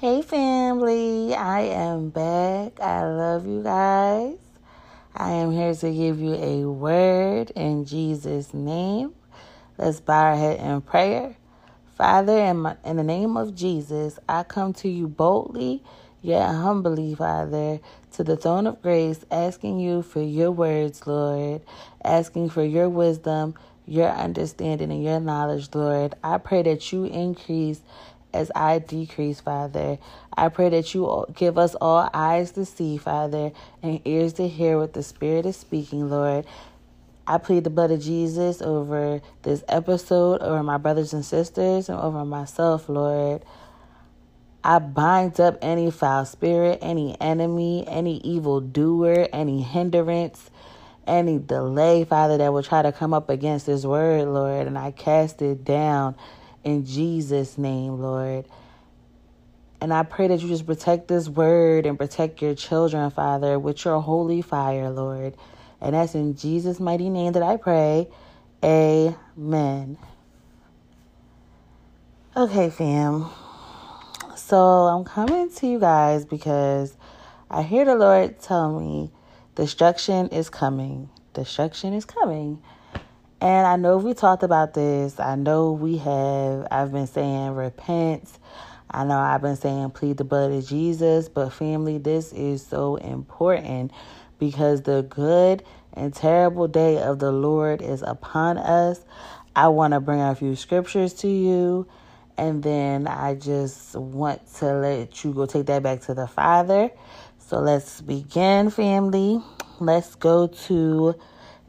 Hey, family, I am back. I love you guys. I am here to give you a word in Jesus' name. Let's bow our head in prayer. Father, in, my, in the name of Jesus, I come to you boldly yet humbly, Father, to the throne of grace, asking you for your words, Lord, asking for your wisdom, your understanding, and your knowledge, Lord. I pray that you increase as I decrease, Father. I pray that you give us all eyes to see, Father, and ears to hear what the Spirit is speaking, Lord. I plead the blood of Jesus over this episode, over my brothers and sisters, and over myself, Lord. I bind up any foul spirit, any enemy, any evil doer, any hindrance, any delay, Father, that will try to come up against this word, Lord. And I cast it down in Jesus' name, Lord. And I pray that you just protect this word and protect your children, Father, with your holy fire, Lord. And that's in Jesus' mighty name that I pray. Amen. Okay, fam. So I'm coming to you guys because I hear the Lord tell me destruction is coming. Destruction is coming. And I know we talked about this. I know we have. I've been saying repent. I know I've been saying plead the blood of Jesus. But family, this is so important because the good and terrible day of the Lord is upon us. I want to bring a few scriptures to you and then I just want to let you go take that back to the Father. So let's begin, family. Let's go to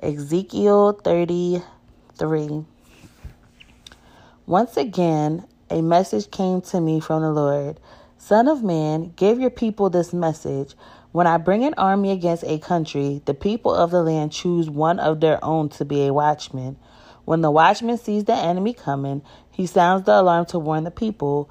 Ezekiel 33. Once again, a message came to me from the Lord Son of man, give your people this message. When I bring an army against a country, the people of the land choose one of their own to be a watchman. When the watchman sees the enemy coming, he sounds the alarm to warn the people.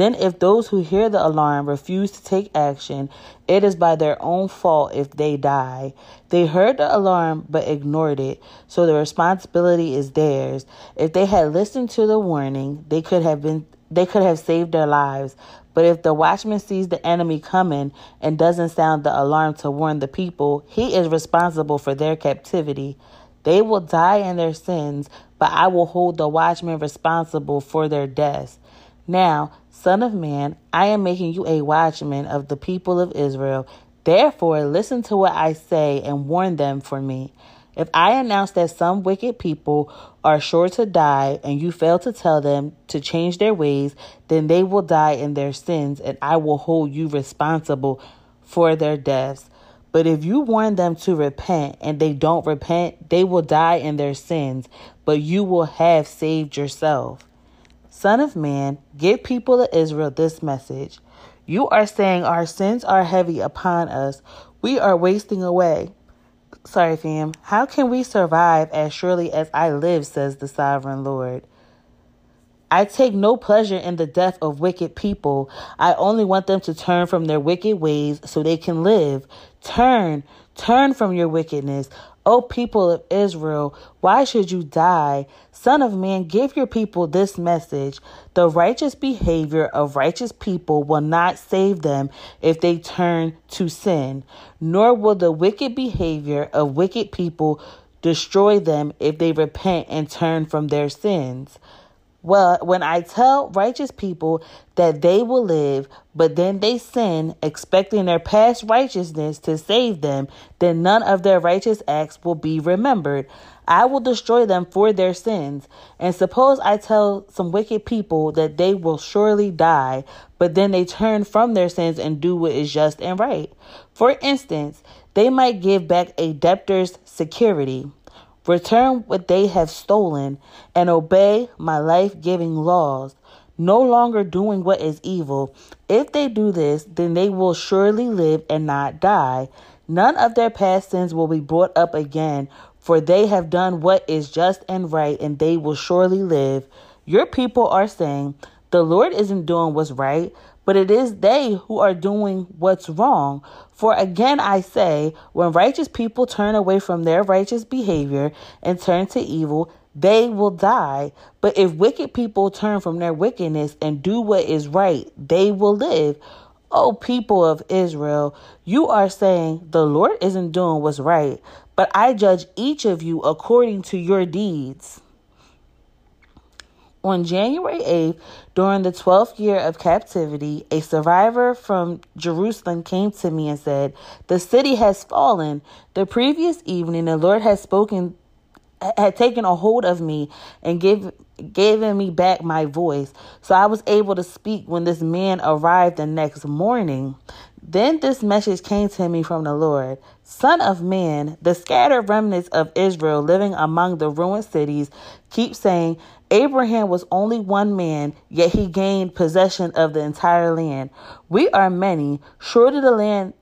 Then, if those who hear the alarm refuse to take action, it is by their own fault if they die. They heard the alarm but ignored it, so the responsibility is theirs. If they had listened to the warning, they could have been they could have saved their lives. But if the watchman sees the enemy coming and doesn't sound the alarm to warn the people, he is responsible for their captivity. They will die in their sins, but I will hold the watchmen responsible for their deaths. Now, Son of Man, I am making you a watchman of the people of Israel. Therefore, listen to what I say and warn them for me. If I announce that some wicked people are sure to die and you fail to tell them to change their ways, then they will die in their sins and I will hold you responsible for their deaths. But if you warn them to repent and they don't repent, they will die in their sins, but you will have saved yourself. Son of man, give people of Israel this message. You are saying our sins are heavy upon us. We are wasting away. Sorry, fam. How can we survive as surely as I live, says the sovereign Lord? I take no pleasure in the death of wicked people. I only want them to turn from their wicked ways so they can live. Turn, turn from your wickedness. O people of Israel, why should you die? Son of man, give your people this message. The righteous behavior of righteous people will not save them if they turn to sin, nor will the wicked behavior of wicked people destroy them if they repent and turn from their sins. Well, when I tell righteous people that they will live, but then they sin, expecting their past righteousness to save them, then none of their righteous acts will be remembered. I will destroy them for their sins. And suppose I tell some wicked people that they will surely die, but then they turn from their sins and do what is just and right. For instance, they might give back a debtor's security return what they have stolen, and obey my life giving laws, no longer doing what is evil. If they do this, then they will surely live and not die. None of their past sins will be brought up again, for they have done what is just and right, and they will surely live. Your people are saying, The Lord isn't doing what's right, but it is they who are doing what's wrong. For again I say, when righteous people turn away from their righteous behavior and turn to evil, they will die. But if wicked people turn from their wickedness and do what is right, they will live. O people of Israel, you are saying the Lord isn't doing what's right, but I judge each of you according to your deeds. On January 8th, during the 12th year of captivity, a survivor from Jerusalem came to me and said, The city has fallen. The previous evening, the Lord had spoken, had taken a hold of me and give, given me back my voice. So I was able to speak when this man arrived the next morning. Then this message came to me from the Lord Son of man, the scattered remnants of Israel living among the ruined cities keep saying, Abraham was only one man, yet he gained possession of the entire land. We are many. Surely the land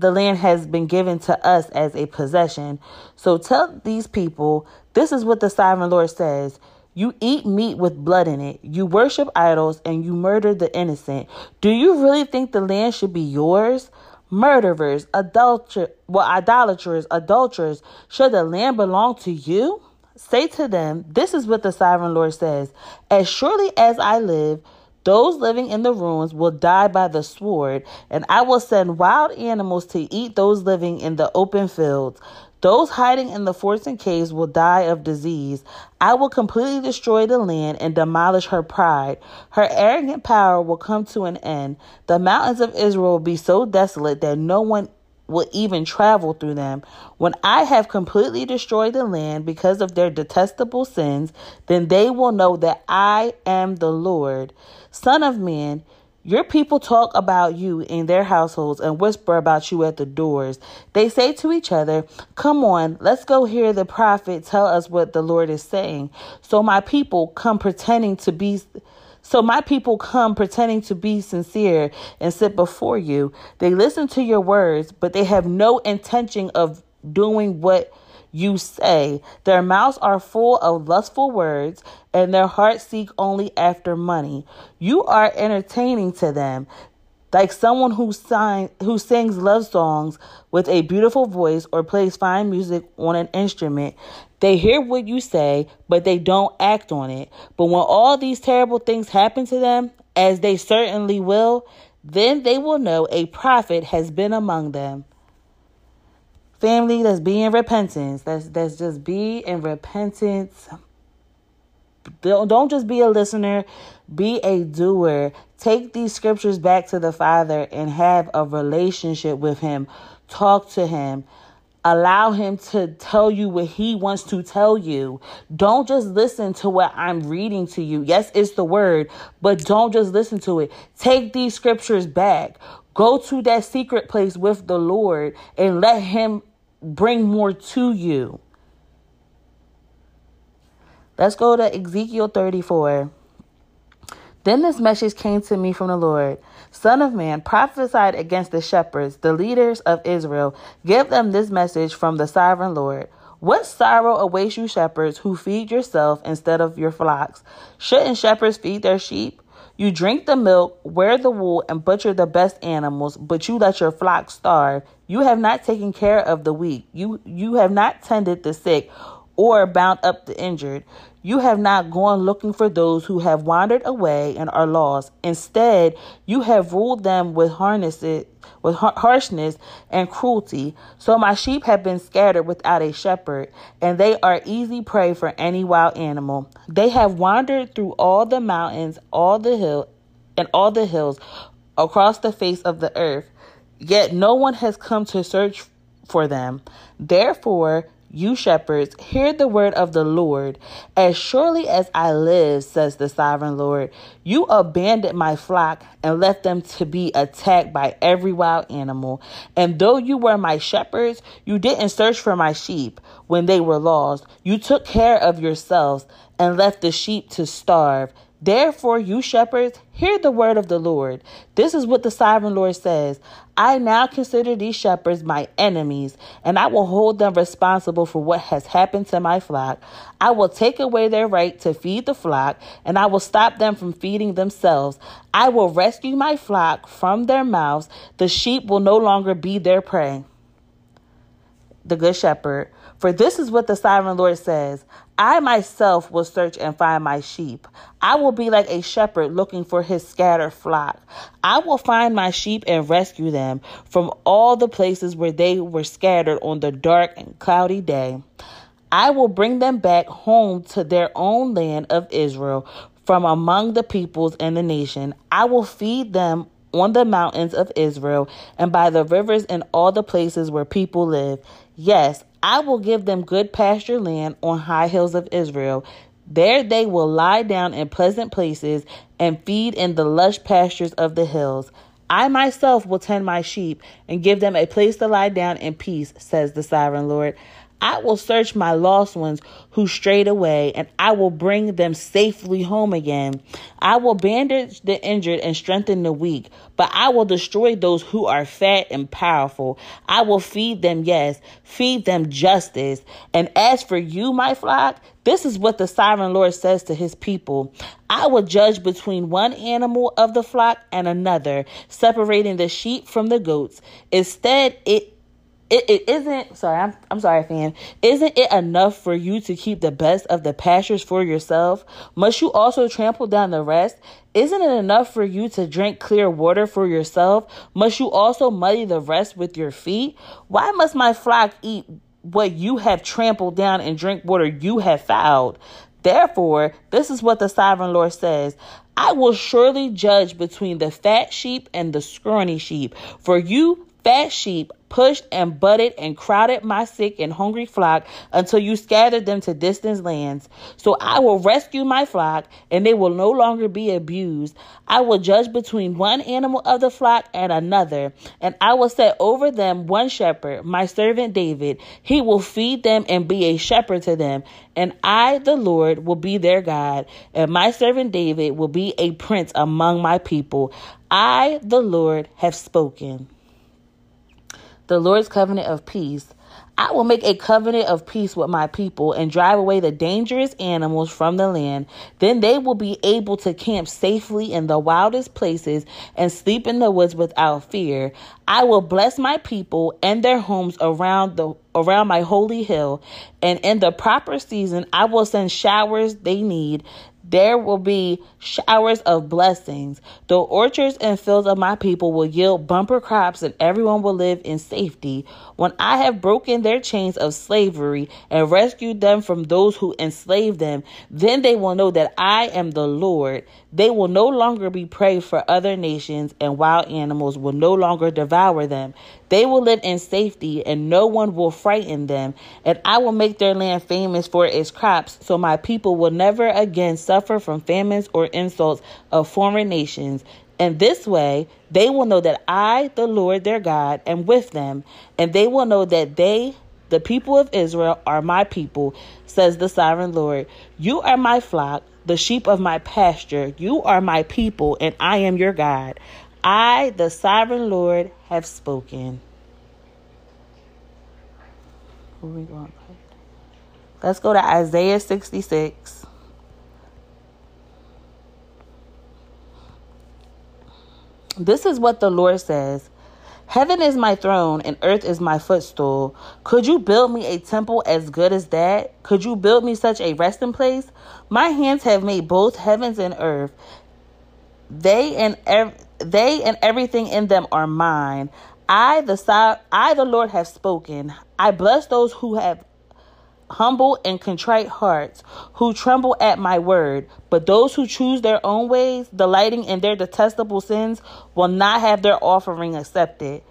the land has been given to us as a possession. So tell these people, this is what the sovereign Lord says. You eat meat with blood in it. You worship idols and you murder the innocent. Do you really think the land should be yours? Murderers, adulter, well, idolaters, adulterers, should the land belong to you? Say to them, This is what the sovereign Lord says As surely as I live, those living in the ruins will die by the sword, and I will send wild animals to eat those living in the open fields. Those hiding in the forts and caves will die of disease. I will completely destroy the land and demolish her pride. Her arrogant power will come to an end. The mountains of Israel will be so desolate that no one will even travel through them. When I have completely destroyed the land because of their detestable sins, then they will know that I am the Lord. Son of man, your people talk about you in their households and whisper about you at the doors. They say to each other, Come on, let's go hear the prophet tell us what the Lord is saying. So my people come pretending to be so my people come pretending to be sincere and sit before you. They listen to your words, but they have no intention of doing what you say. Their mouths are full of lustful words, and their hearts seek only after money. You are entertaining to them like someone who sign, who sings love songs with a beautiful voice or plays fine music on an instrument. They hear what you say, but they don't act on it. But when all these terrible things happen to them, as they certainly will, then they will know a prophet has been among them. Family, let's be in repentance. Let's, let's just be in repentance. Don't just be a listener, be a doer. Take these scriptures back to the Father and have a relationship with Him. Talk to Him. Allow him to tell you what he wants to tell you. Don't just listen to what I'm reading to you. Yes, it's the word, but don't just listen to it. Take these scriptures back. Go to that secret place with the Lord and let him bring more to you. Let's go to Ezekiel 34. Then this message came to me from the Lord Son of man, prophesied against the shepherds, the leaders of Israel. Give them this message from the sovereign Lord. What sorrow awaits you, shepherds, who feed yourself instead of your flocks? Shouldn't shepherds feed their sheep? You drink the milk, wear the wool, and butcher the best animals, but you let your flock starve. You have not taken care of the weak. You you have not tended the sick or bound up the injured. You have not gone looking for those who have wandered away and are lost. Instead, you have ruled them with harnesses, with harshness and cruelty. So my sheep have been scattered without a shepherd, and they are easy prey for any wild animal. They have wandered through all the mountains, all the hill, and all the hills across the face of the earth. Yet no one has come to search for them. Therefore, you shepherds, hear the word of the Lord. As surely as I live, says the sovereign Lord, you abandoned my flock and left them to be attacked by every wild animal. And though you were my shepherds, you didn't search for my sheep when they were lost. You took care of yourselves and left the sheep to starve. Therefore, you shepherds, hear the word of the Lord. This is what the sovereign Lord says I now consider these shepherds my enemies, and I will hold them responsible for what has happened to my flock. I will take away their right to feed the flock, and I will stop them from feeding themselves. I will rescue my flock from their mouths. The sheep will no longer be their prey. The Good Shepherd. For this is what the sovereign Lord says I myself will search and find my sheep. I will be like a shepherd looking for his scattered flock. I will find my sheep and rescue them from all the places where they were scattered on the dark and cloudy day. I will bring them back home to their own land of Israel from among the peoples and the nation. I will feed them on the mountains of Israel and by the rivers and all the places where people live. Yes, I will give them good pasture land on high hills of Israel. There they will lie down in pleasant places and feed in the lush pastures of the hills. I myself will tend my sheep and give them a place to lie down in peace, says the sovereign Lord. I will search my lost ones who strayed away, and I will bring them safely home again. I will bandage the injured and strengthen the weak, but I will destroy those who are fat and powerful. I will feed them, yes, feed them justice. And as for you, my flock, this is what the sovereign Lord says to his people I will judge between one animal of the flock and another, separating the sheep from the goats. Instead, it it, it isn't sorry I'm, I'm sorry fam isn't it enough for you to keep the best of the pastures for yourself? Must you also trample down the rest? Isn't it enough for you to drink clear water for yourself? Must you also muddy the rest with your feet? Why must my flock eat what you have trampled down and drink water you have fouled? Therefore, this is what the sovereign Lord says. I will surely judge between the fat sheep and the scrawny sheep. For you fat sheep pushed and butted and crowded my sick and hungry flock until you scattered them to distant lands. So I will rescue my flock, and they will no longer be abused. I will judge between one animal of the flock and another, and I will set over them one shepherd, my servant David. He will feed them and be a shepherd to them, and I, the Lord, will be their God, and my servant David will be a prince among my people. I, the Lord, have spoken the Lord's covenant of peace. I will make a covenant of peace with my people and drive away the dangerous animals from the land. Then they will be able to camp safely in the wildest places and sleep in the woods without fear. I will bless my people and their homes around the around my holy hill, and in the proper season I will send showers they need there will be showers of blessings. The orchards and fields of my people will yield bumper crops, and everyone will live in safety. When I have broken their chains of slavery and rescued them from those who enslaved them, then they will know that I am the Lord. They will no longer be prey for other nations, and wild animals will no longer devour them. They will live in safety, and no one will frighten them. And I will make their land famous for its crops, so my people will never again suffer from famines or insults of foreign nations. And this way, they will know that I, the Lord their God, am with them, and they will know that they, the people of Israel, are my people, says the sovereign Lord. You are my flock, the sheep of my pasture. You are my people, and I am your God. I, the sovereign Lord, have spoken. Let's go to Isaiah 66. This is what the Lord says Heaven is my throne and earth is my footstool. Could you build me a temple as good as that? Could you build me such a resting place? My hands have made both heavens and earth. They and ev- they and everything in them are mine. I the I the Lord have spoken. I bless those who have humble and contrite hearts, who tremble at my word. But those who choose their own ways, delighting in their detestable sins, will not have their offering accepted.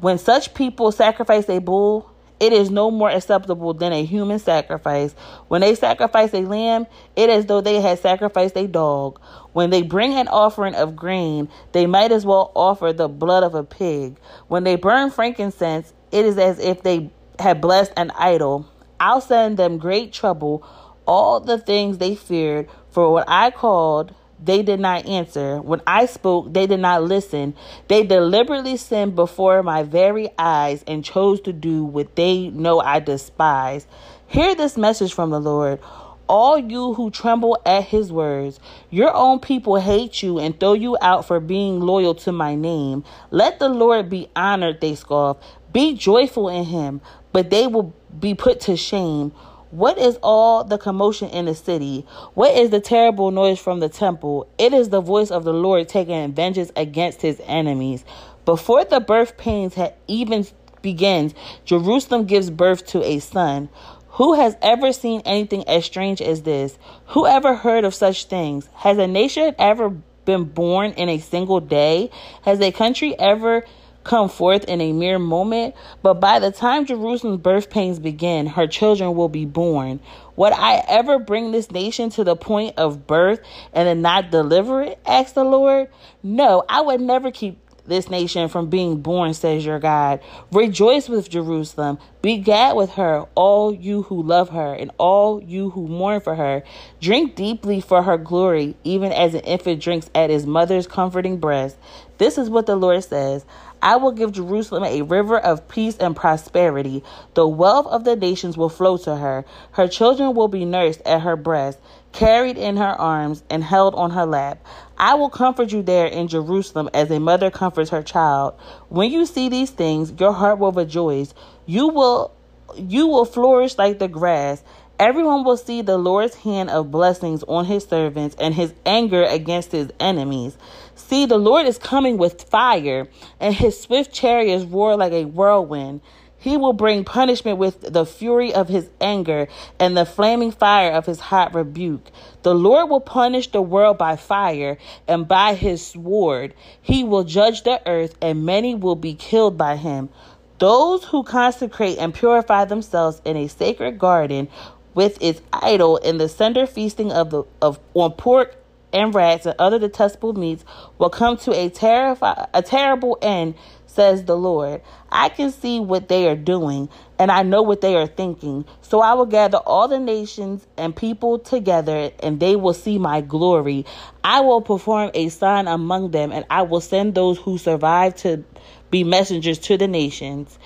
When such people sacrifice a bull, it is no more acceptable than a human sacrifice. When they sacrifice a lamb, it is as though they had sacrificed a dog. When they bring an offering of grain, they might as well offer the blood of a pig. When they burn frankincense, it is as if they had blessed an idol. I'll send them great trouble, all the things they feared, for what I called they did not answer. When I spoke, they did not listen. They deliberately sinned before my very eyes and chose to do what they know I despise. Hear this message from the Lord. All you who tremble at his words, your own people hate you and throw you out for being loyal to my name. Let the Lord be honored, they scoff. Be joyful in him, but they will be put to shame. What is all the commotion in the city? What is the terrible noise from the temple? It is the voice of the Lord taking vengeance against his enemies. Before the birth pains had even begins, Jerusalem gives birth to a son. Who has ever seen anything as strange as this? Who ever heard of such things? Has a nation ever been born in a single day? Has a country ever come forth in a mere moment? But by the time Jerusalem's birth pains begin, her children will be born. Would I ever bring this nation to the point of birth and then not deliver it? asked the Lord. No, I would never keep this nation from being born, says your God. Rejoice with Jerusalem. Be glad with her, all you who love her, and all you who mourn for her. Drink deeply for her glory, even as an infant drinks at his mother's comforting breast. This is what the Lord says. I will give Jerusalem a river of peace and prosperity. The wealth of the nations will flow to her. Her children will be nursed at her breast, carried in her arms, and held on her lap. I will comfort you there in Jerusalem as a mother comforts her child. When you see these things, your heart will rejoice. You will you will flourish like the grass. Everyone will see the Lord's hand of blessings on his servants and his anger against his enemies. See, the Lord is coming with fire, and his swift chariots roar like a whirlwind. He will bring punishment with the fury of his anger and the flaming fire of his hot rebuke. The Lord will punish the world by fire and by his sword. He will judge the earth, and many will be killed by him. Those who consecrate and purify themselves in a sacred garden with its idol in the center feasting of the of on pork and rats and other detestable meats will come to a terrify a terrible end says the Lord. I can see what they are doing, and I know what they are thinking. So I will gather all the nations and people together, and they will see my glory. I will perform a sign among them, and I will send those who survive to be messengers to the nations,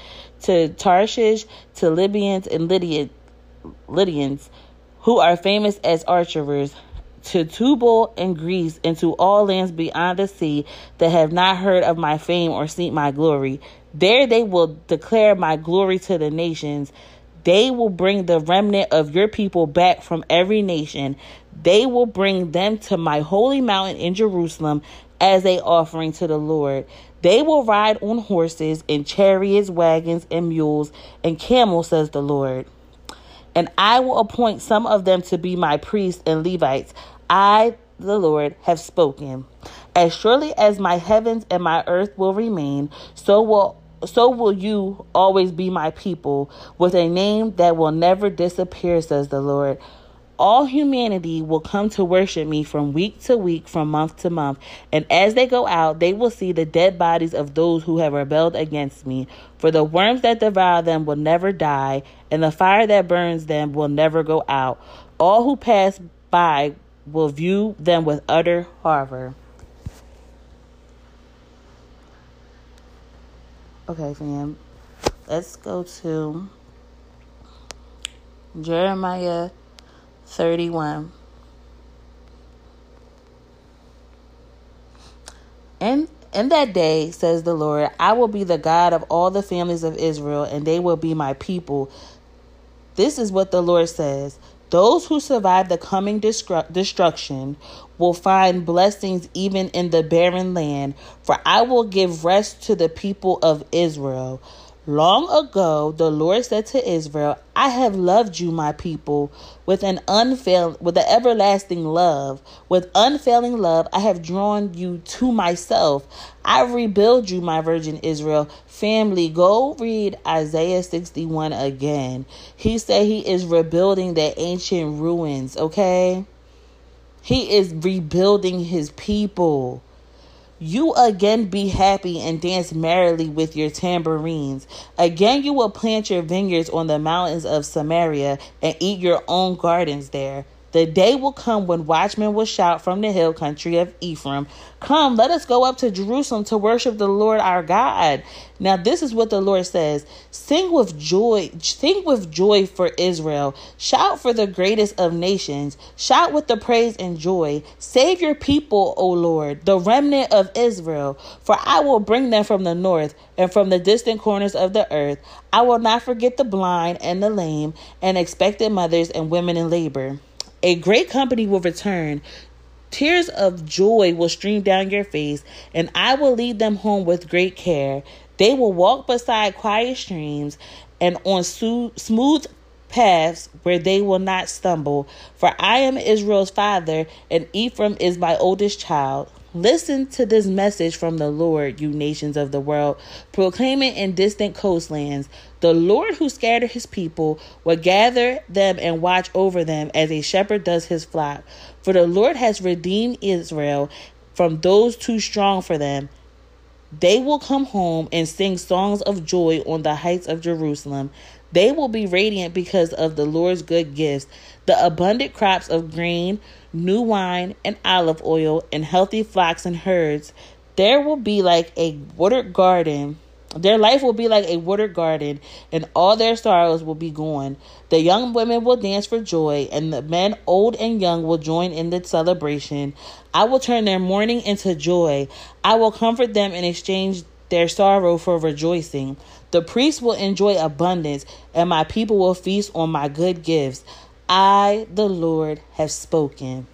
to Tarshish, to Libyans and Lydian, Lydians, who are famous as archers to Tubal and Greece and to all lands beyond the sea that have not heard of my fame or seen my glory. There they will declare my glory to the nations. They will bring the remnant of your people back from every nation. They will bring them to my holy mountain in Jerusalem as a offering to the Lord. They will ride on horses and chariots, wagons, and mules and camels, says the Lord. And I will appoint some of them to be my priests and Levites. I, the Lord, have spoken. As surely as my heavens and my earth will remain, so will so will you always be my people, with a name that will never disappear, says the Lord. All humanity will come to worship me from week to week, from month to month. And as they go out, they will see the dead bodies of those who have rebelled against me. For the worms that devour them will never die, and the fire that burns them will never go out. All who pass by will view them with utter horror. Okay, fam. Let's go to Jeremiah 31. And in that day, says the Lord, I will be the God of all the families of Israel, and they will be my people. This is what the Lord says those who survive the coming destru- destruction will find blessings even in the barren land, for I will give rest to the people of Israel. Long ago, the Lord said to Israel, I have loved you, my people, with an unfail with an everlasting love. With unfailing love, I have drawn you to myself. I rebuild you, my virgin Israel. Family, go read Isaiah 61 again. He said he is rebuilding the ancient ruins, okay? He is rebuilding his people. You again be happy and dance merrily with your tambourines. Again, you will plant your vineyards on the mountains of Samaria and eat your own gardens there. The day will come when watchmen will shout from the hill country of Ephraim, Come, let us go up to Jerusalem to worship the Lord our God. Now, this is what the Lord says Sing with joy, sing with joy for Israel. Shout for the greatest of nations. Shout with the praise and joy. Save your people, O Lord, the remnant of Israel. For I will bring them from the north and from the distant corners of the earth. I will not forget the blind and the lame, and expected mothers and women in labor. A great company will return. Tears of joy will stream down your face, and I will lead them home with great care. They will walk beside quiet streams and on smooth paths where they will not stumble. For I am Israel's father, and Ephraim is my oldest child. Listen to this message from the Lord, you nations of the world. Proclaim it in distant coastlands. The Lord who scattered his people will gather them and watch over them as a shepherd does his flock. For the Lord has redeemed Israel from those too strong for them. They will come home and sing songs of joy on the heights of Jerusalem. They will be radiant because of the Lord's good gifts, the abundant crops of grain, new wine, and olive oil, and healthy flocks and herds. There will be like a watered garden. Their life will be like a watered garden, and all their sorrows will be gone. The young women will dance for joy, and the men, old and young, will join in the celebration. I will turn their mourning into joy. I will comfort them and exchange their sorrow for rejoicing. The priests will enjoy abundance, and my people will feast on my good gifts. I, the Lord, have spoken.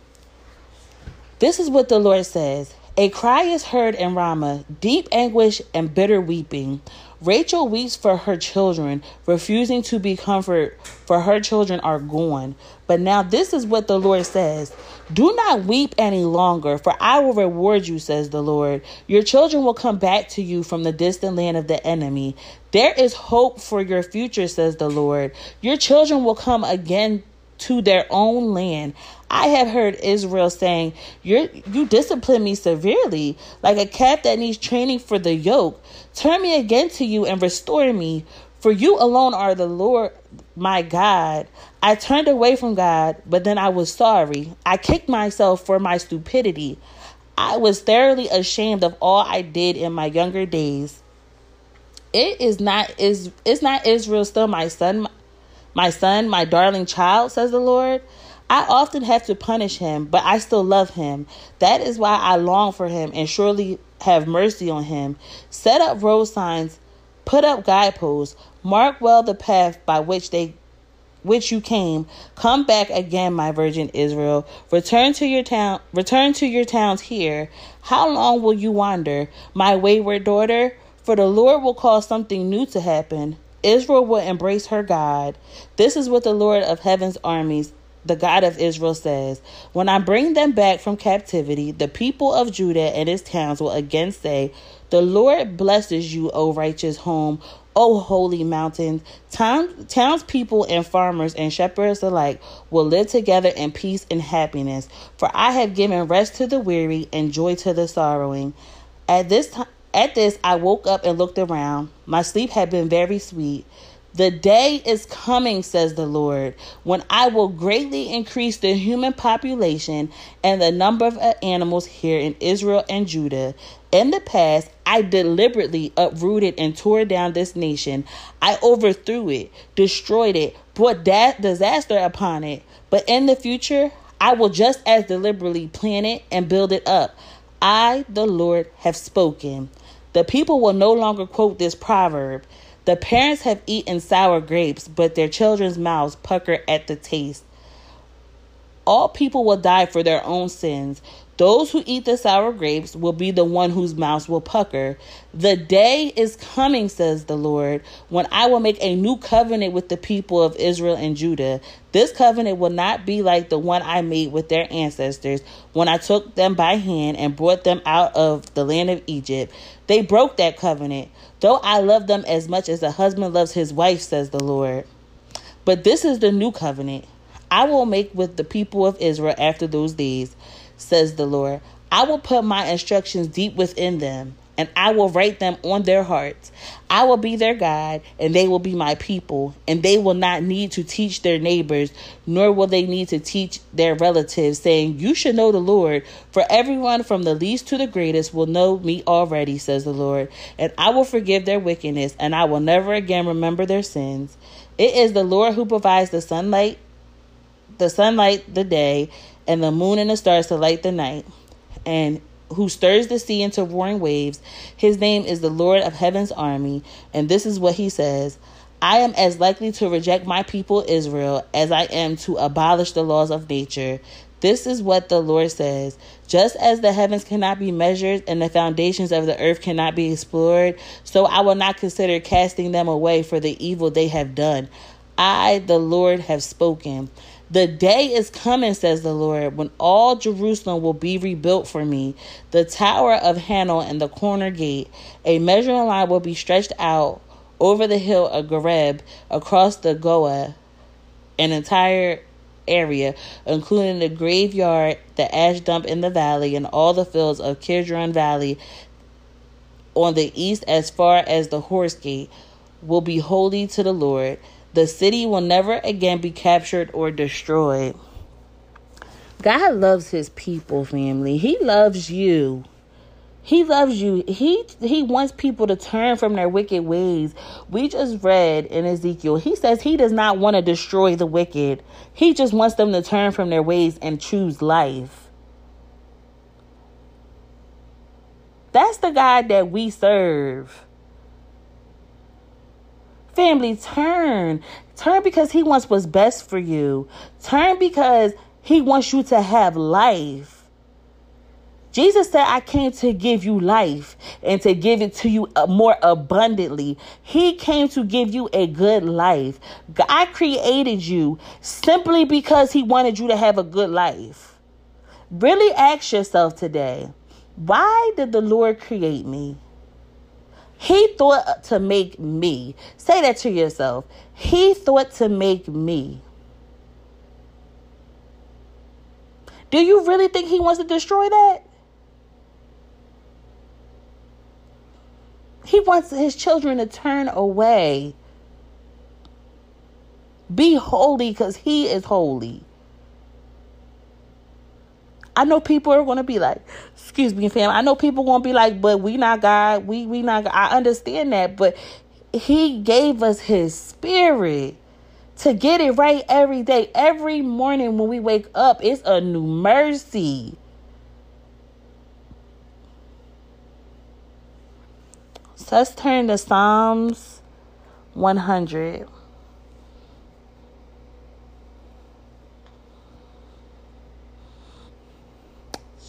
This is what the Lord says A cry is heard in Ramah, deep anguish and bitter weeping. Rachel weeps for her children, refusing to be comforted, for her children are gone. But now this is what the Lord says Do not weep any longer, for I will reward you, says the Lord. Your children will come back to you from the distant land of the enemy. There is hope for your future, says the Lord. Your children will come again to their own land. I have heard Israel saying, you you discipline me severely, like a cat that needs training for the yoke. Turn me again to you and restore me, for you alone are the Lord my God. I turned away from God, but then I was sorry. I kicked myself for my stupidity. I was thoroughly ashamed of all I did in my younger days. It is not is it's not Israel still my son my son, my darling child, says the Lord. I often have to punish him, but I still love him. That is why I long for him and surely have mercy on him. Set up road signs, put up guideposts, mark well the path by which they which you came. Come back again, my virgin Israel. Return to your town return to your towns here. How long will you wander, my wayward daughter? For the Lord will cause something new to happen. Israel will embrace her God. This is what the Lord of heaven's armies, the God of Israel, says When I bring them back from captivity, the people of Judah and its towns will again say, The Lord blesses you, O righteous home. O holy mountains, town, townspeople and farmers and shepherds alike will live together in peace and happiness. For I have given rest to the weary and joy to the sorrowing. At this time, at this, I woke up and looked around. My sleep had been very sweet. The day is coming, says the Lord, when I will greatly increase the human population and the number of animals here in Israel and Judah. In the past, I deliberately uprooted and tore down this nation. I overthrew it, destroyed it, brought that disaster upon it. But in the future, I will just as deliberately plan it and build it up. I, the Lord, have spoken. The people will no longer quote this proverb. The parents have eaten sour grapes, but their children's mouths pucker at the taste. All people will die for their own sins. Those who eat the sour grapes will be the one whose mouths will pucker. The day is coming, says the Lord, when I will make a new covenant with the people of Israel and Judah. This covenant will not be like the one I made with their ancestors when I took them by hand and brought them out of the land of Egypt. They broke that covenant, though I love them as much as a husband loves his wife, says the Lord. But this is the new covenant I will make with the people of Israel after those days says the Lord. I will put my instructions deep within them, and I will write them on their hearts. I will be their God, and they will be my people, and they will not need to teach their neighbors, nor will they need to teach their relatives, saying, You should know the Lord, for everyone from the least to the greatest will know me already, says the Lord. And I will forgive their wickedness, and I will never again remember their sins. It is the Lord who provides the sunlight, the sunlight the day, and the moon and the stars to light the night. And who stirs the sea into roaring waves. His name is the Lord of heaven's army. And this is what he says I am as likely to reject my people Israel as I am to abolish the laws of nature. This is what the Lord says. Just as the heavens cannot be measured and the foundations of the earth cannot be explored, so I will not consider casting them away for the evil they have done. I, the Lord, have spoken. The day is coming, says the Lord, when all Jerusalem will be rebuilt for me. The tower of Hanel and the corner gate, a measuring line will be stretched out over the hill of Gareb across the Goah, an entire area, including the graveyard, the ash dump in the valley, and all the fields of Kidron Valley on the east as far as the horse gate, will be holy to the Lord. The city will never again be captured or destroyed. God loves his people, family. He loves you. He loves you. He he wants people to turn from their wicked ways. We just read in Ezekiel. He says he does not want to destroy the wicked. He just wants them to turn from their ways and choose life. That's the God that we serve. Family, turn. Turn because He wants what's best for you. Turn because He wants you to have life. Jesus said, I came to give you life and to give it to you uh, more abundantly. He came to give you a good life. God created you simply because He wanted you to have a good life. Really ask yourself today why did the Lord create me? He thought to make me. Say that to yourself. He thought to make me. Do you really think he wants to destroy that? He wants his children to turn away. Be holy because he is holy. I know people are gonna be like, excuse me, fam. I know people gonna be like, but we not God. We we not. God. I understand that, but He gave us His Spirit to get it right every day. Every morning when we wake up, it's a new mercy. So let's turn to Psalms 100.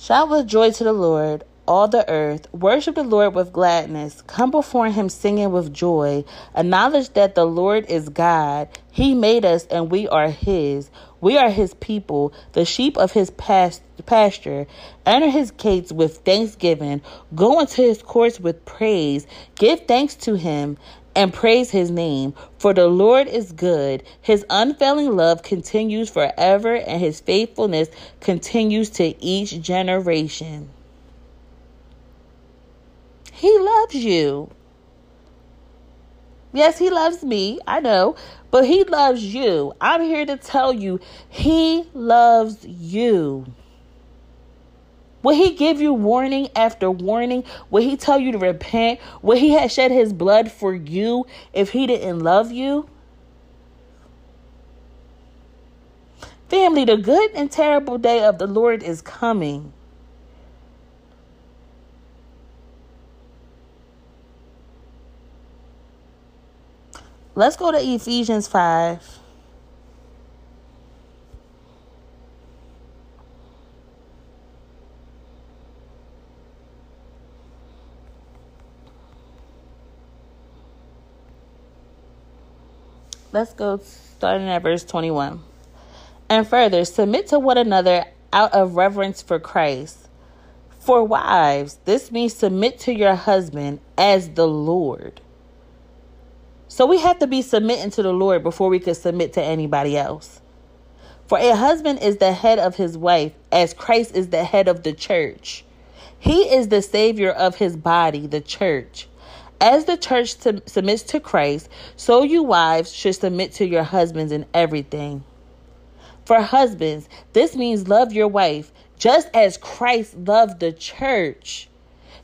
Shout with joy to the Lord, all the earth. Worship the Lord with gladness. Come before him singing with joy. Acknowledge that the Lord is God. He made us and we are his. We are his people, the sheep of his past, pasture. Enter his gates with thanksgiving. Go into his courts with praise. Give thanks to him and praise his name. For the Lord is good. His unfailing love continues forever, and his faithfulness continues to each generation. He loves you. Yes, he loves me. I know. But he loves you. I'm here to tell you, he loves you. Will he give you warning after warning? Will he tell you to repent? Will he have shed his blood for you if he didn't love you? Family, the good and terrible day of the Lord is coming. Let's go to Ephesians 5. Let's go starting at verse 21. And further, submit to one another out of reverence for Christ. For wives, this means submit to your husband as the Lord. So we have to be submitting to the Lord before we can submit to anybody else. For a husband is the head of his wife, as Christ is the head of the church. He is the Savior of his body, the church. As the church submits to Christ, so you wives should submit to your husbands in everything. For husbands, this means love your wife just as Christ loved the church.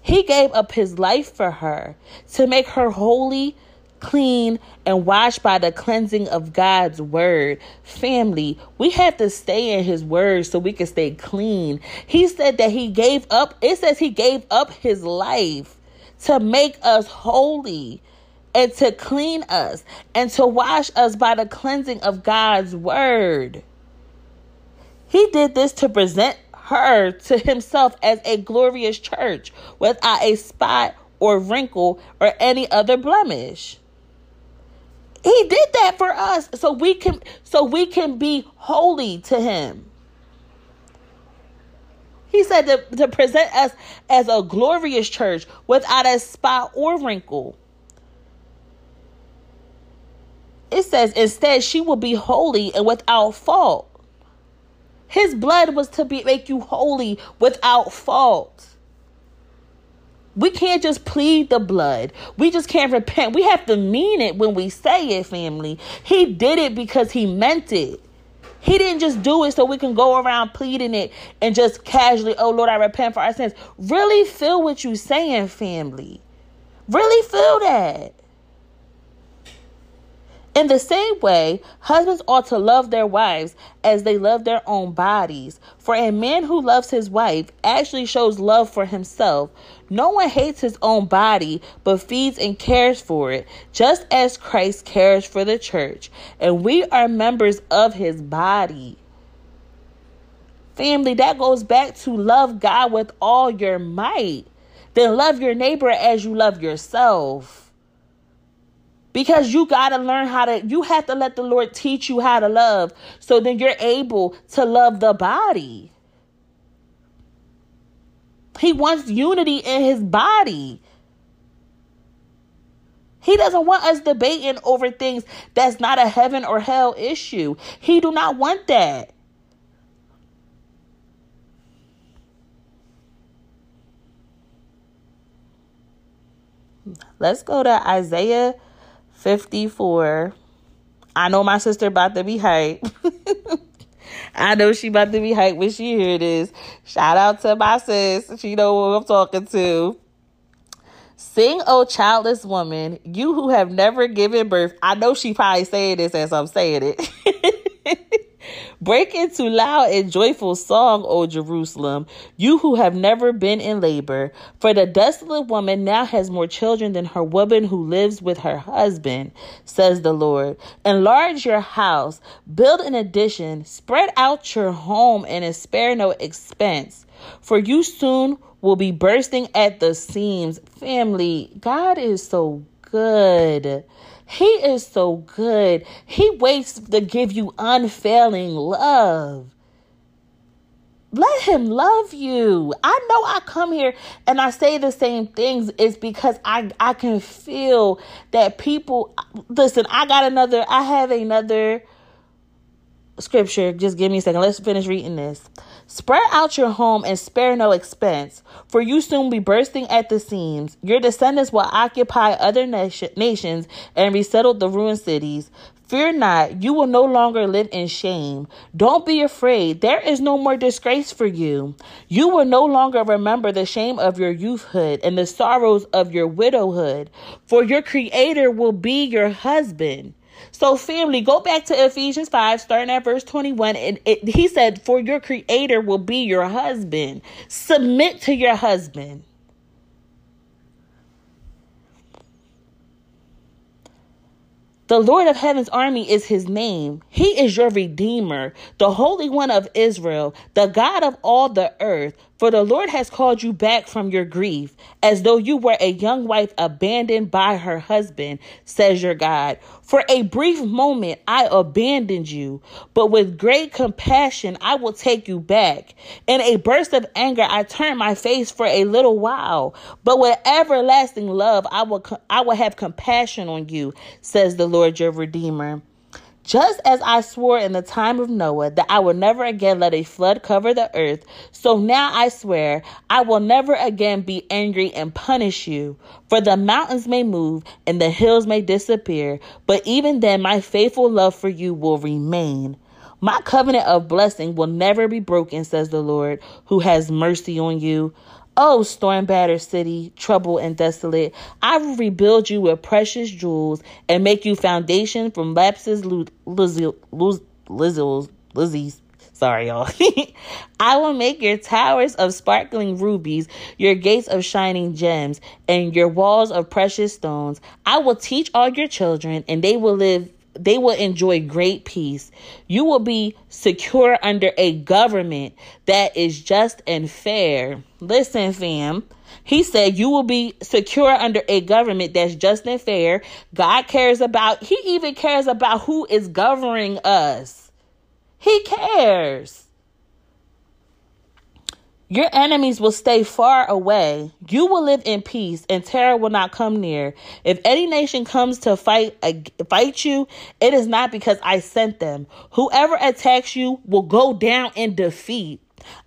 He gave up his life for her to make her holy, clean, and washed by the cleansing of God's word. Family, we have to stay in his word so we can stay clean. He said that he gave up, it says he gave up his life to make us holy and to clean us and to wash us by the cleansing of God's word. He did this to present her to himself as a glorious church without a spot or wrinkle or any other blemish. He did that for us so we can so we can be holy to him. He said to, to present us as a glorious church without a spot or wrinkle. It says instead she will be holy and without fault. His blood was to be make you holy without fault. We can't just plead the blood. We just can't repent. We have to mean it when we say it, family. He did it because he meant it. He didn't just do it so we can go around pleading it and just casually, oh Lord, I repent for our sins. Really feel what you're saying, family. Really feel that. In the same way, husbands ought to love their wives as they love their own bodies. For a man who loves his wife actually shows love for himself. No one hates his own body, but feeds and cares for it, just as Christ cares for the church, and we are members of his body. Family, that goes back to love God with all your might. Then love your neighbor as you love yourself because you got to learn how to you have to let the lord teach you how to love. So then you're able to love the body. He wants unity in his body. He doesn't want us debating over things that's not a heaven or hell issue. He do not want that. Let's go to isaiah 54. I know my sister about to be hype. I know she about to be hype when she hear this. Shout out to my sis. She know who I'm talking to. Sing, O childless woman, you who have never given birth. I know she probably saying this as I'm saying it. Break into loud and joyful song, O Jerusalem, you who have never been in labor. For the desolate woman now has more children than her woman who lives with her husband, says the Lord. Enlarge your house, build an addition, spread out your home, and spare no expense. For you soon will be bursting at the seams. Family, God is so good. He is so good. He waits to give you unfailing love. Let him love you. I know I come here and I say the same things is because I I can feel that people listen, I got another I have another scripture. Just give me a second. Let's finish reading this. Spread out your home and spare no expense, for you soon be bursting at the seams. Your descendants will occupy other nation- nations and resettle the ruined cities. Fear not, you will no longer live in shame. Don't be afraid, there is no more disgrace for you. You will no longer remember the shame of your youthhood and the sorrows of your widowhood, for your Creator will be your husband. So, family, go back to Ephesians 5, starting at verse 21. And it, he said, For your creator will be your husband. Submit to your husband. The Lord of Heaven's army is his name. He is your Redeemer, the Holy One of Israel, the God of all the earth. For the Lord has called you back from your grief, as though you were a young wife abandoned by her husband, says your God. For a brief moment I abandoned you, but with great compassion I will take you back. In a burst of anger I turned my face for a little while, but with everlasting love I will I will have compassion on you, says the Lord your Redeemer. Just as I swore in the time of Noah that I will never again let a flood cover the earth, so now I swear I will never again be angry and punish you. For the mountains may move and the hills may disappear, but even then my faithful love for you will remain. My covenant of blessing will never be broken, says the Lord, who has mercy on you. Oh, storm battered city, troubled and desolate, I will rebuild you with precious jewels and make you foundation from lapses, Lizzie's. Sorry, y'all. I will make your towers of sparkling rubies, your gates of shining gems, and your walls of precious stones. I will teach all your children, and they will live they will enjoy great peace. You will be secure under a government that is just and fair. Listen, fam. He said, You will be secure under a government that's just and fair. God cares about, He even cares about who is governing us. He cares. Your enemies will stay far away. You will live in peace, and terror will not come near. If any nation comes to fight fight you, it is not because I sent them. Whoever attacks you will go down in defeat.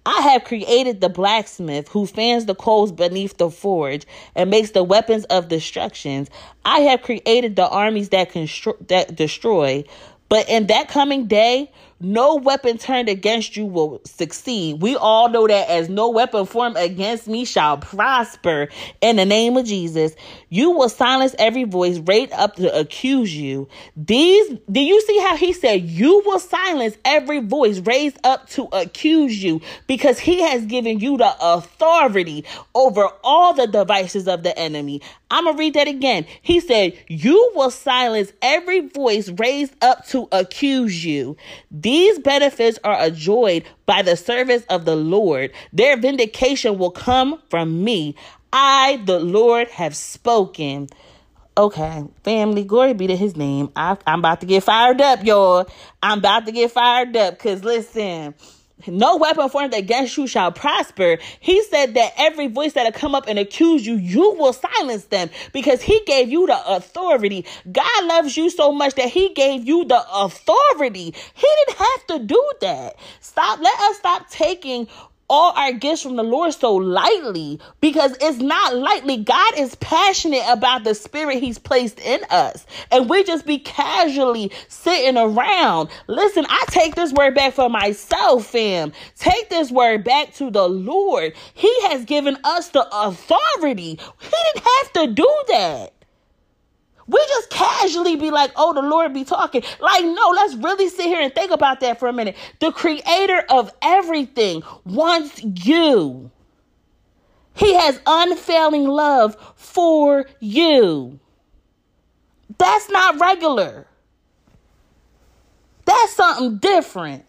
I have created the blacksmith who fans the coals beneath the forge and makes the weapons of destructions. I have created the armies that, constru- that destroy. But in that coming day, no weapon turned against you will succeed. We all know that as no weapon formed against me shall prosper in the name of Jesus. You will silence every voice raised up to accuse you. These, do you see how he said, You will silence every voice raised up to accuse you because he has given you the authority over all the devices of the enemy. I'm going to read that again. He said, You will silence every voice raised up to accuse you. These benefits are enjoyed by the service of the Lord. Their vindication will come from me. I, the Lord, have spoken. Okay, family, glory be to his name. I, I'm about to get fired up, y'all. I'm about to get fired up because listen no weapon formed against you shall prosper. He said that every voice that'll come up and accuse you, you will silence them because he gave you the authority. God loves you so much that he gave you the authority. He didn't have to do that. Stop. Let us stop taking all our gifts from the Lord so lightly because it's not lightly. God is passionate about the spirit He's placed in us, and we just be casually sitting around. Listen, I take this word back for myself, fam. Take this word back to the Lord. He has given us the authority. He didn't have to do that. We just casually be like, oh, the Lord be talking. Like, no, let's really sit here and think about that for a minute. The creator of everything wants you. He has unfailing love for you. That's not regular. That's something different.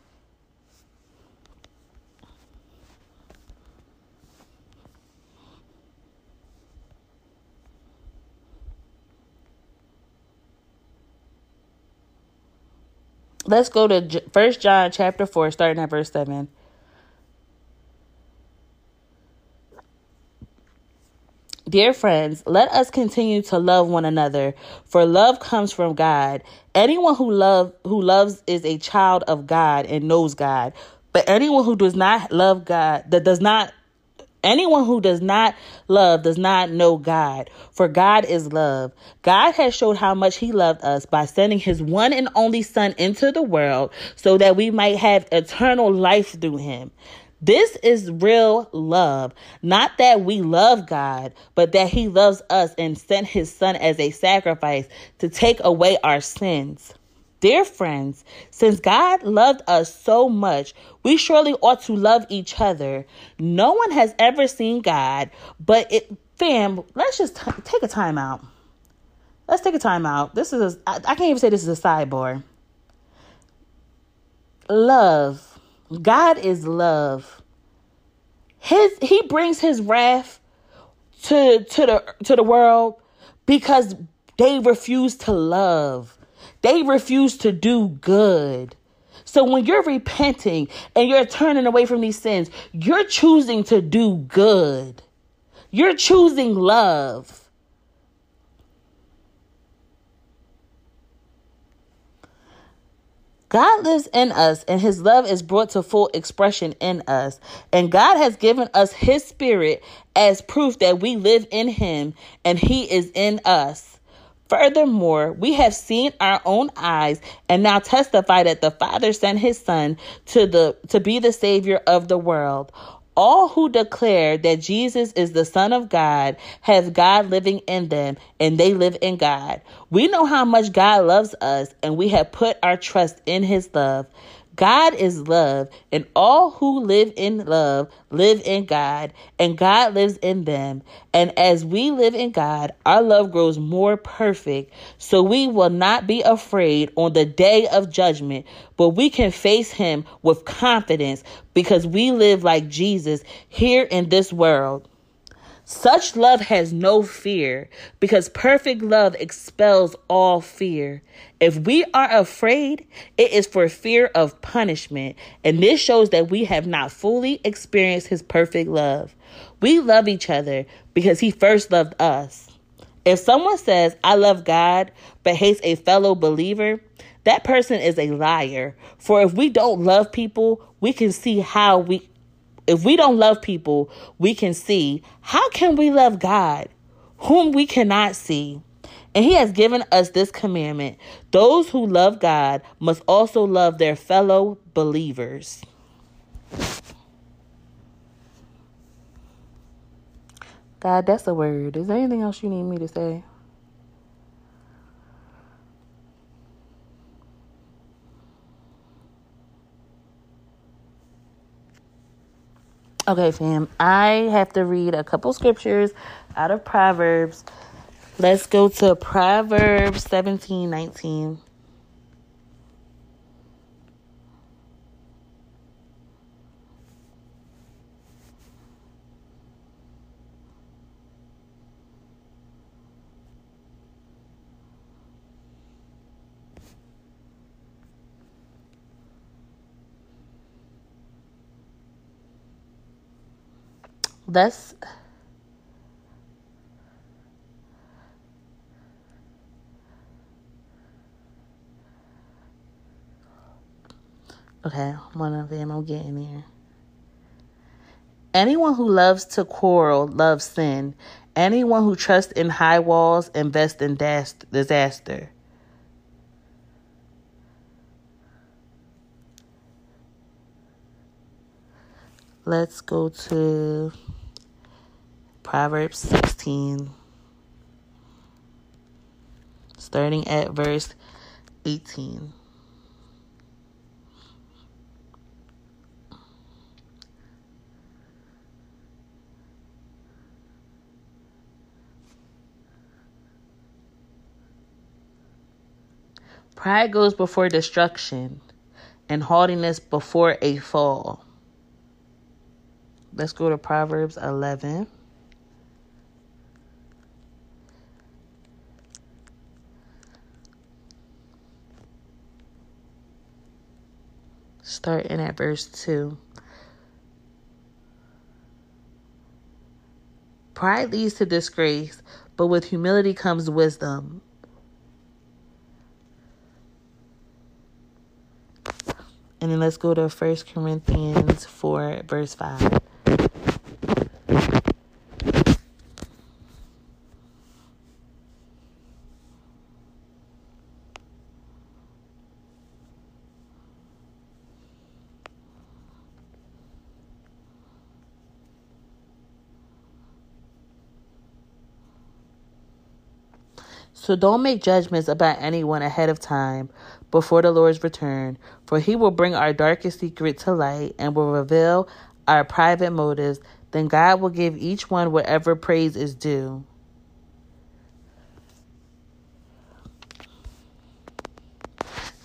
Let's go to First John chapter 4, starting at verse 7. Dear friends, let us continue to love one another, for love comes from God. Anyone who love who loves is a child of God and knows God. But anyone who does not love God, that does not Anyone who does not love does not know God, for God is love. God has showed how much he loved us by sending his one and only son into the world so that we might have eternal life through him. This is real love. Not that we love God, but that he loves us and sent his son as a sacrifice to take away our sins. Dear friends, since God loved us so much, we surely ought to love each other. No one has ever seen God, but it, fam, let's just t- take a time out. Let's take a time out. This is, a, I, I can't even say this is a sidebar. Love. God is love. His, he brings his wrath to, to the, to the world because they refuse to love. They refuse to do good. So when you're repenting and you're turning away from these sins, you're choosing to do good. You're choosing love. God lives in us and his love is brought to full expression in us. And God has given us his spirit as proof that we live in him and he is in us. Furthermore, we have seen our own eyes and now testify that the Father sent his son to the to be the savior of the world. All who declare that Jesus is the Son of God have God living in them and they live in God. We know how much God loves us and we have put our trust in his love. God is love, and all who live in love live in God, and God lives in them. And as we live in God, our love grows more perfect, so we will not be afraid on the day of judgment, but we can face Him with confidence because we live like Jesus here in this world. Such love has no fear because perfect love expels all fear. If we are afraid, it is for fear of punishment, and this shows that we have not fully experienced His perfect love. We love each other because He first loved us. If someone says, I love God, but hates a fellow believer, that person is a liar. For if we don't love people, we can see how we if we don't love people, we can see. How can we love God, whom we cannot see? And he has given us this commandment those who love God must also love their fellow believers. God, that's a word. Is there anything else you need me to say? Okay, fam. I have to read a couple scriptures out of Proverbs. Let's go to Proverbs 17 19. Thus, okay, one of them, I'm getting there. Anyone who loves to quarrel loves sin. Anyone who trusts in high walls invests in disaster. Let's go to Proverbs 16, starting at verse 18. Pride goes before destruction, and haughtiness before a fall. Let's go to Proverbs 11. Starting at verse 2. Pride leads to disgrace, but with humility comes wisdom. And then let's go to 1 Corinthians 4, verse 5. So don't make judgments about anyone ahead of time before the Lord's return, for he will bring our darkest secret to light and will reveal our private motives. Then God will give each one whatever praise is due.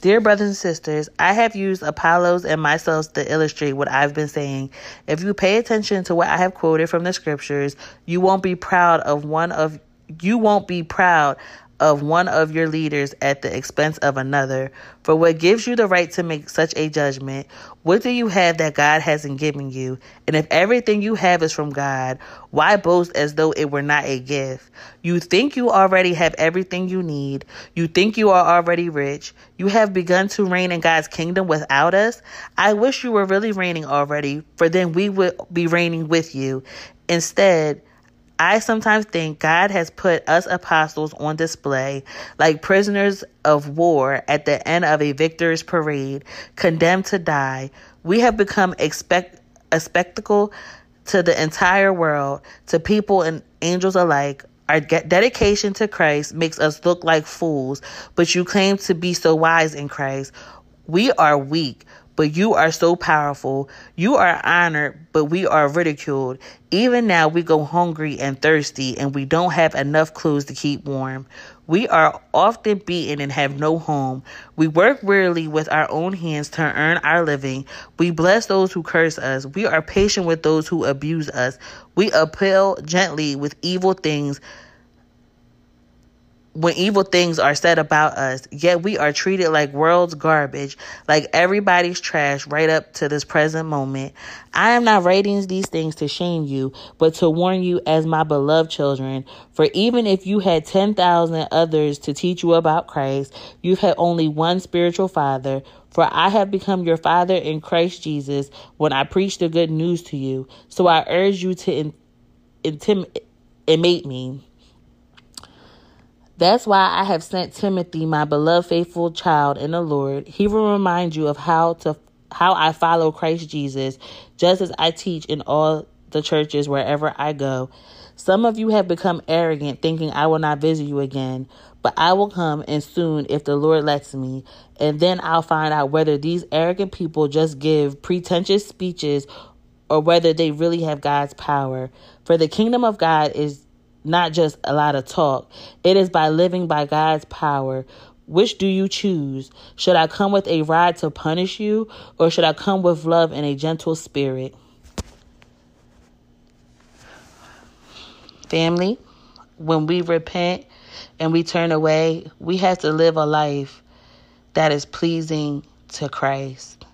Dear brothers and sisters, I have used Apollos and myself to illustrate what I've been saying. If you pay attention to what I have quoted from the scriptures, you won't be proud of one of you won't be proud of one of your leaders at the expense of another. For what gives you the right to make such a judgment? What do you have that God hasn't given you? And if everything you have is from God, why boast as though it were not a gift? You think you already have everything you need. You think you are already rich. You have begun to reign in God's kingdom without us. I wish you were really reigning already, for then we would be reigning with you. Instead, I sometimes think God has put us apostles on display like prisoners of war at the end of a victor's parade, condemned to die. We have become expect- a spectacle to the entire world, to people and angels alike. Our dedication to Christ makes us look like fools, but you claim to be so wise in Christ. We are weak, but you are so powerful. You are honored, but we are ridiculed. Even now, we go hungry and thirsty, and we don't have enough clothes to keep warm. We are often beaten and have no home. We work wearily with our own hands to earn our living. We bless those who curse us. We are patient with those who abuse us. We appeal gently with evil things when evil things are said about us, yet we are treated like world's garbage, like everybody's trash right up to this present moment. I am not writing these things to shame you, but to warn you as my beloved children. For even if you had 10,000 others to teach you about Christ, you've had only one spiritual father. For I have become your father in Christ Jesus when I preach the good news to you. So I urge you to in- intimate me. That's why I have sent Timothy, my beloved faithful child in the Lord. He will remind you of how to how I follow Christ Jesus, just as I teach in all the churches wherever I go. Some of you have become arrogant, thinking I will not visit you again, but I will come and soon if the Lord lets me, and then I'll find out whether these arrogant people just give pretentious speeches or whether they really have God's power. For the kingdom of God is not just a lot of talk. It is by living by God's power. Which do you choose? Should I come with a rod to punish you, or should I come with love and a gentle spirit? Family, when we repent and we turn away, we have to live a life that is pleasing to Christ.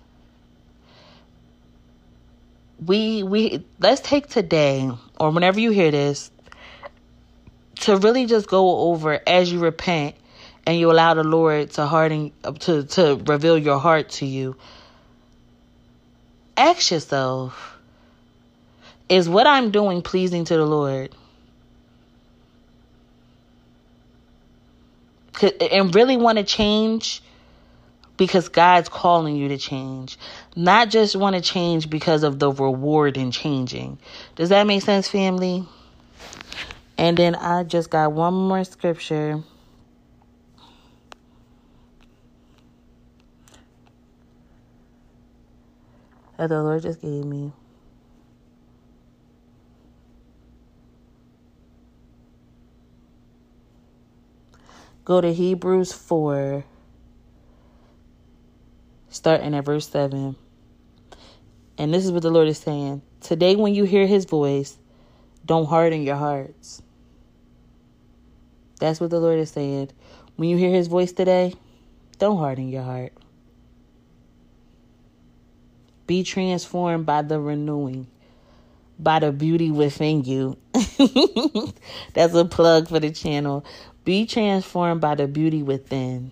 We we let's take today or whenever you hear this to really just go over as you repent and you allow the Lord to harden to to reveal your heart to you. Ask yourself, is what I'm doing pleasing to the Lord? And really want to change because God's calling you to change. Not just want to change because of the reward in changing. Does that make sense, family? And then I just got one more scripture. That the Lord just gave me. Go to Hebrews 4, starting at verse 7. And this is what the Lord is saying. Today, when you hear his voice, don't harden your hearts. That's what the Lord is saying. When you hear his voice today, don't harden your heart. Be transformed by the renewing, by the beauty within you. That's a plug for the channel. Be transformed by the beauty within.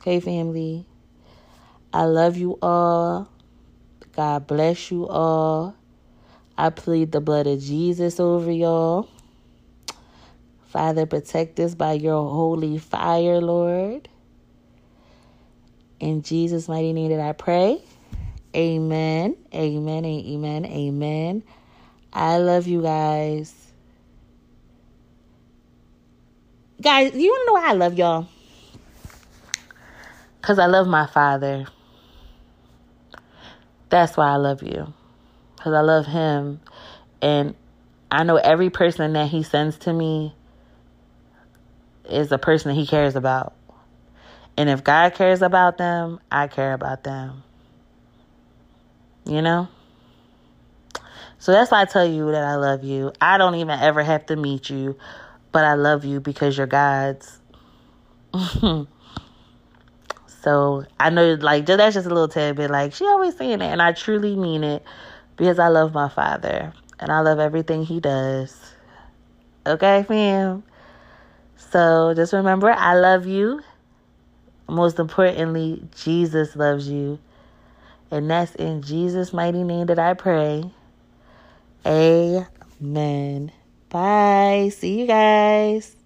Okay, family. I love you all. God bless you all. I plead the blood of Jesus over y'all. Father, protect us by your holy fire, Lord. In Jesus' mighty name that I pray. Amen. Amen. Amen. Amen. I love you guys. Guys, you want to know why I love y'all? Because I love my father. That's why I love you because I love him. And I know every person that he sends to me is a person that he cares about. And if God cares about them, I care about them. You know? So that's why I tell you that I love you. I don't even ever have to meet you. but I love you because you're God's. so I know, like, that's just a little tidbit. Like, she always saying it, and I truly mean it because I love my father and I love everything he does. Okay, fam? So just remember, I love you. Most importantly, Jesus loves you. And that's in Jesus' mighty name that I pray. Amen. Bye. See you guys.